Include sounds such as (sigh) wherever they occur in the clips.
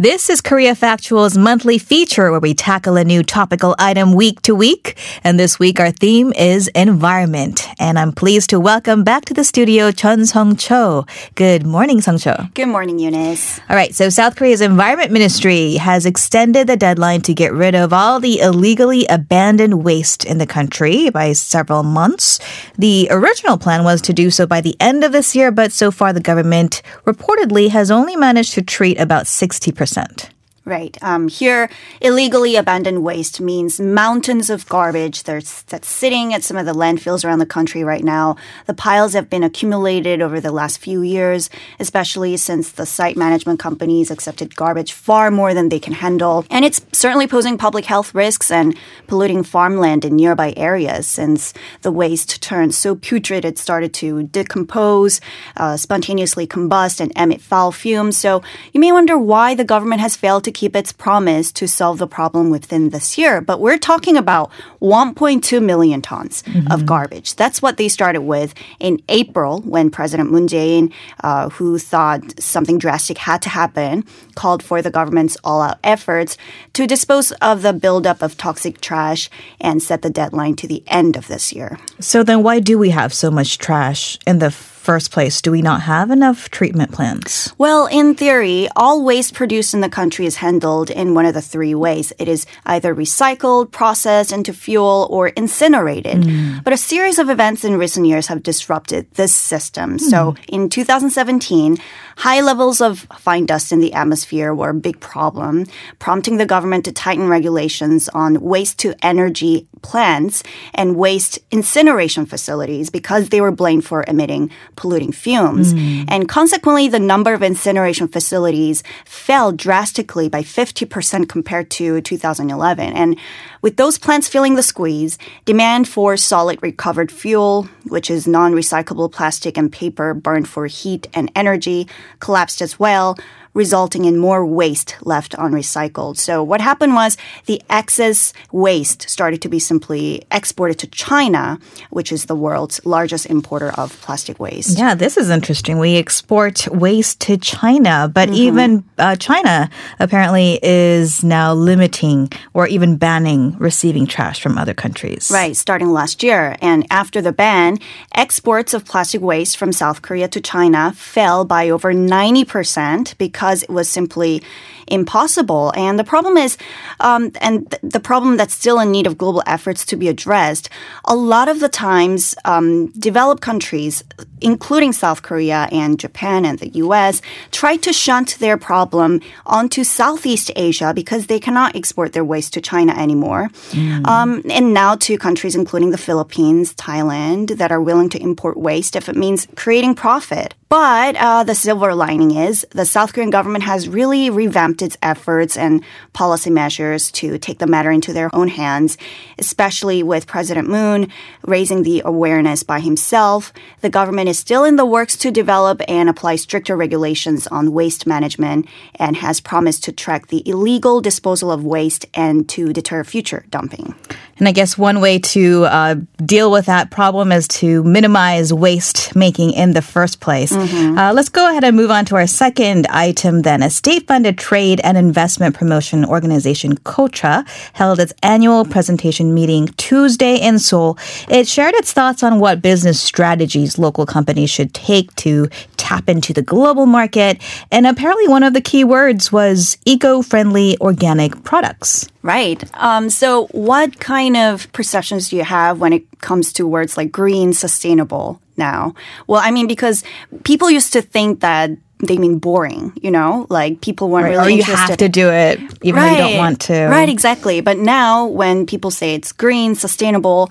This is Korea Factual's monthly feature where we tackle a new topical item week to week. And this week our theme is environment. And I'm pleased to welcome back to the studio Chun Song Cho. Good morning, Song Cho. Good morning, Eunice. All right, so South Korea's Environment Ministry has extended the deadline to get rid of all the illegally abandoned waste in the country by several months. The original plan was to do so by the end of this year, but so far the government reportedly has only managed to treat about 60%. Percent. Right. Um, here, illegally abandoned waste means mountains of garbage that's, that's sitting at some of the landfills around the country right now. The piles have been accumulated over the last few years, especially since the site management companies accepted garbage far more than they can handle. And it's certainly posing public health risks and polluting farmland in nearby areas since the waste turned so putrid it started to decompose, uh, spontaneously combust, and emit foul fumes. So you may wonder why the government has failed to keep its promise to solve the problem within this year. But we're talking about 1.2 million tons mm-hmm. of garbage. That's what they started with in April when President Moon Jae-in, uh, who thought something drastic had to happen, called for the government's all-out efforts to dispose of the buildup of toxic trash and set the deadline to the end of this year. So then why do we have so much trash in the first place? Do we not have enough treatment plants? Well, in theory, all waste produced in the country is handled in one of the three ways. It is either recycled, processed into fuel, or incinerated. Mm. But a series of events in recent years have disrupted this system. Mm. So in 2017, high levels of fine dust in the atmosphere were a big problem, prompting the government to tighten regulations on waste to energy plants and waste incineration facilities because they were blamed for emitting polluting fumes. Mm. And consequently, the number of incineration facilities fell drastically by 50% compared to 2011. And with those plants feeling the squeeze, demand for solid recovered fuel, which is non recyclable plastic and paper burned for heat and energy, collapsed as well resulting in more waste left unrecycled. So what happened was the excess waste started to be simply exported to China, which is the world's largest importer of plastic waste. Yeah, this is interesting. We export waste to China, but mm-hmm. even uh, China apparently is now limiting or even banning receiving trash from other countries. Right, starting last year. And after the ban, exports of plastic waste from South Korea to China fell by over 90% because because it was simply impossible. And the problem is, um, and th- the problem that's still in need of global efforts to be addressed, a lot of the times, um, developed countries, including South Korea and Japan and the US, try to shunt their problem onto Southeast Asia because they cannot export their waste to China anymore. Mm. Um, and now to countries including the Philippines, Thailand, that are willing to import waste if it means creating profit. But uh, the silver lining is the South Korean government has really revamped its efforts and policy measures to take the matter into their own hands, especially with President Moon raising the awareness by himself. The government is still in the works to develop and apply stricter regulations on waste management and has promised to track the illegal disposal of waste and to deter future dumping. And I guess one way to uh, deal with that problem is to minimize waste making in the first place. Mm-hmm. Uh, let's go ahead and move on to our second item then. A state funded trade and investment promotion organization, KOTRA, held its annual presentation meeting Tuesday in Seoul. It shared its thoughts on what business strategies local companies should take to tap into the global market. And apparently, one of the key words was eco friendly organic products. Right. Um, so, what kind of perceptions do you have when it comes to words like green, sustainable now? Well, I mean, because people used to think that they mean boring, you know, like people weren't right. really or you interested. have to do it even right. though you don't want to. Right, exactly. But now when people say it's green, sustainable,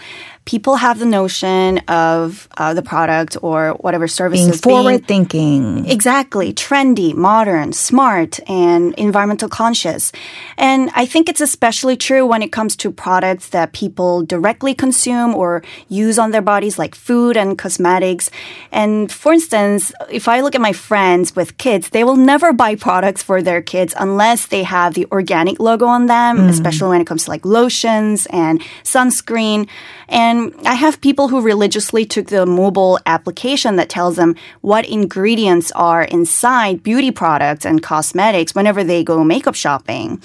people have the notion of uh, the product or whatever service being forward being, thinking. Exactly. Trendy, modern, smart, and environmental conscious. And I think it's especially true when it comes to products that people directly consume or use on their bodies, like food and cosmetics. And for instance, if I look at my friends with kids, they will never buy products for their kids unless they have the organic logo on them, mm. especially when it comes to like lotions and sunscreen. And And I have people who religiously took the mobile application that tells them what ingredients are inside beauty products and cosmetics whenever they go makeup shopping.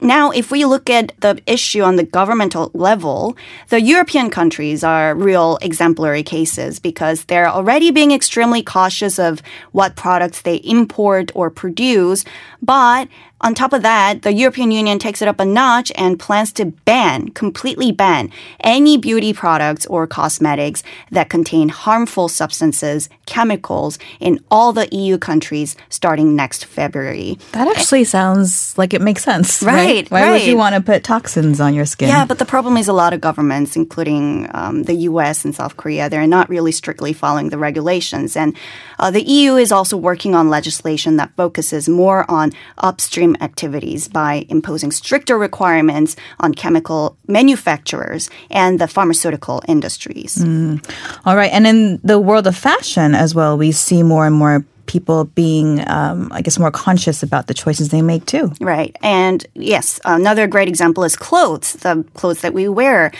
Now, if we look at the issue on the governmental level, the European countries are real exemplary cases because they're already being extremely cautious of what products they import or produce. But on top of that, the European Union takes it up a notch and plans to ban, completely ban, any beauty products or cosmetics that contain harmful substances, chemicals in all the EU countries starting next February. That actually sounds like it makes sense. Right, Why would you want to put toxins on your skin? Yeah, but the problem is a lot of governments, including um, the US and South Korea, they're not really strictly following the regulations. And uh, the EU is also working on legislation that focuses more on upstream activities by imposing stricter requirements on chemical manufacturers and the pharmaceutical industries. All right. And in the world of fashion as well, we see more and more people being, um, I guess, more conscious about the choices they make too. Right. And yes, another great example is clothes, the clothes that we wear.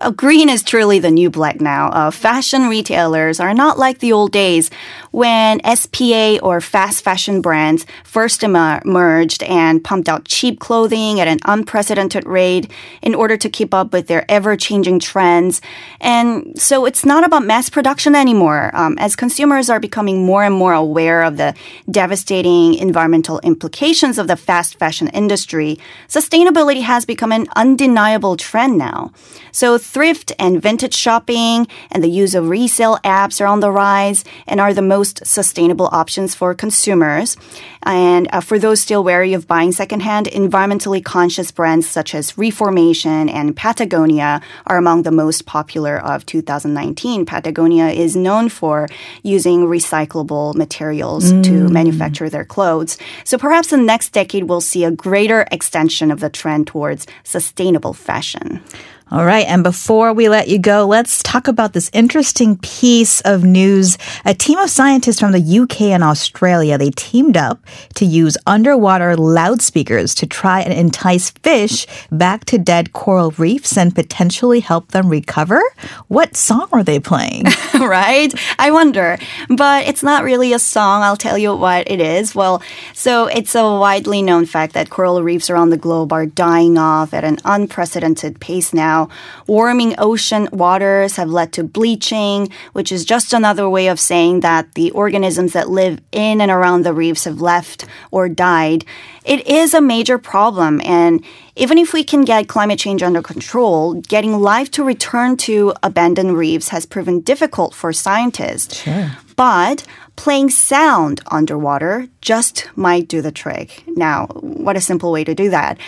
Uh, green is truly the new black now. Uh, fashion retailers are not like the old days when SPA or fast fashion brands first emerged and pumped out cheap clothing at an unprecedented rate in order to keep up with their ever changing trends. And so it's not about mass production anymore. Um, as consumers are becoming more and more aware of the devastating environmental implications of the fast fashion industry, sustainability has become an undeniable trend now. So thrift and vintage shopping and the use of resale apps are on the rise and are the most sustainable options for consumers. And uh, for those still wary of buying secondhand, environmentally conscious brands such as Reformation and Patagonia are among the most popular of 2019. Patagonia is known for using recyclable materials to manufacture their clothes. So perhaps the next decade will see a greater extension of the trend towards sustainable fashion. All right. And before we let you go, let's talk about this interesting piece of news. A team of scientists from the UK and Australia, they teamed up to use underwater loudspeakers to try and entice fish back to dead coral reefs and potentially help them recover. What song are they playing? (laughs) right? I wonder. But it's not really a song. I'll tell you what it is. Well, so it's a widely known fact that coral reefs around the globe are dying off at an unprecedented pace now. Warming ocean waters have led to bleaching, which is just another way of saying that the organisms that live in and around the reefs have left or died. It is a major problem. And even if we can get climate change under control, getting life to return to abandoned reefs has proven difficult for scientists. Sure. But playing sound underwater just might do the trick. Now, what a simple way to do that.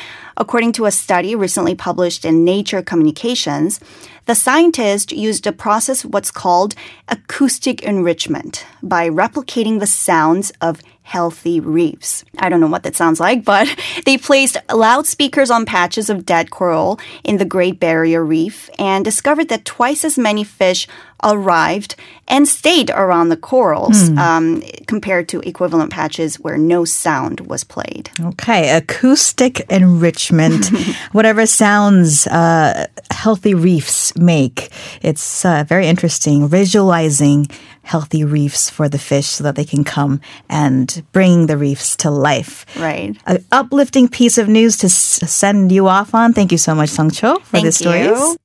According to a study recently published in Nature Communications, the scientists used a process what's called acoustic enrichment by replicating the sounds of healthy reefs. I don't know what that sounds like, but (laughs) they placed loudspeakers on patches of dead coral in the Great Barrier Reef and discovered that twice as many fish arrived and stayed around the corals um, compared to equivalent patches where no sound was played. Okay, acoustic enrichment, (laughs) whatever sounds uh, healthy reefs make. It's uh, very interesting visualizing healthy reefs for the fish so that they can come and bring the reefs to life. Right. An uplifting piece of news to s- send you off on. Thank you so much, Sung Cho, for Thank the stories. you.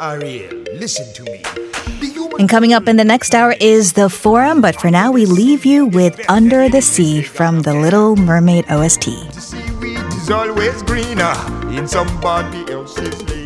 Ariel, listen to me. And coming up in the next hour is the forum, but for now we leave you with Under the Sea from the Little Mermaid OST. Always greener in somebody else's lake.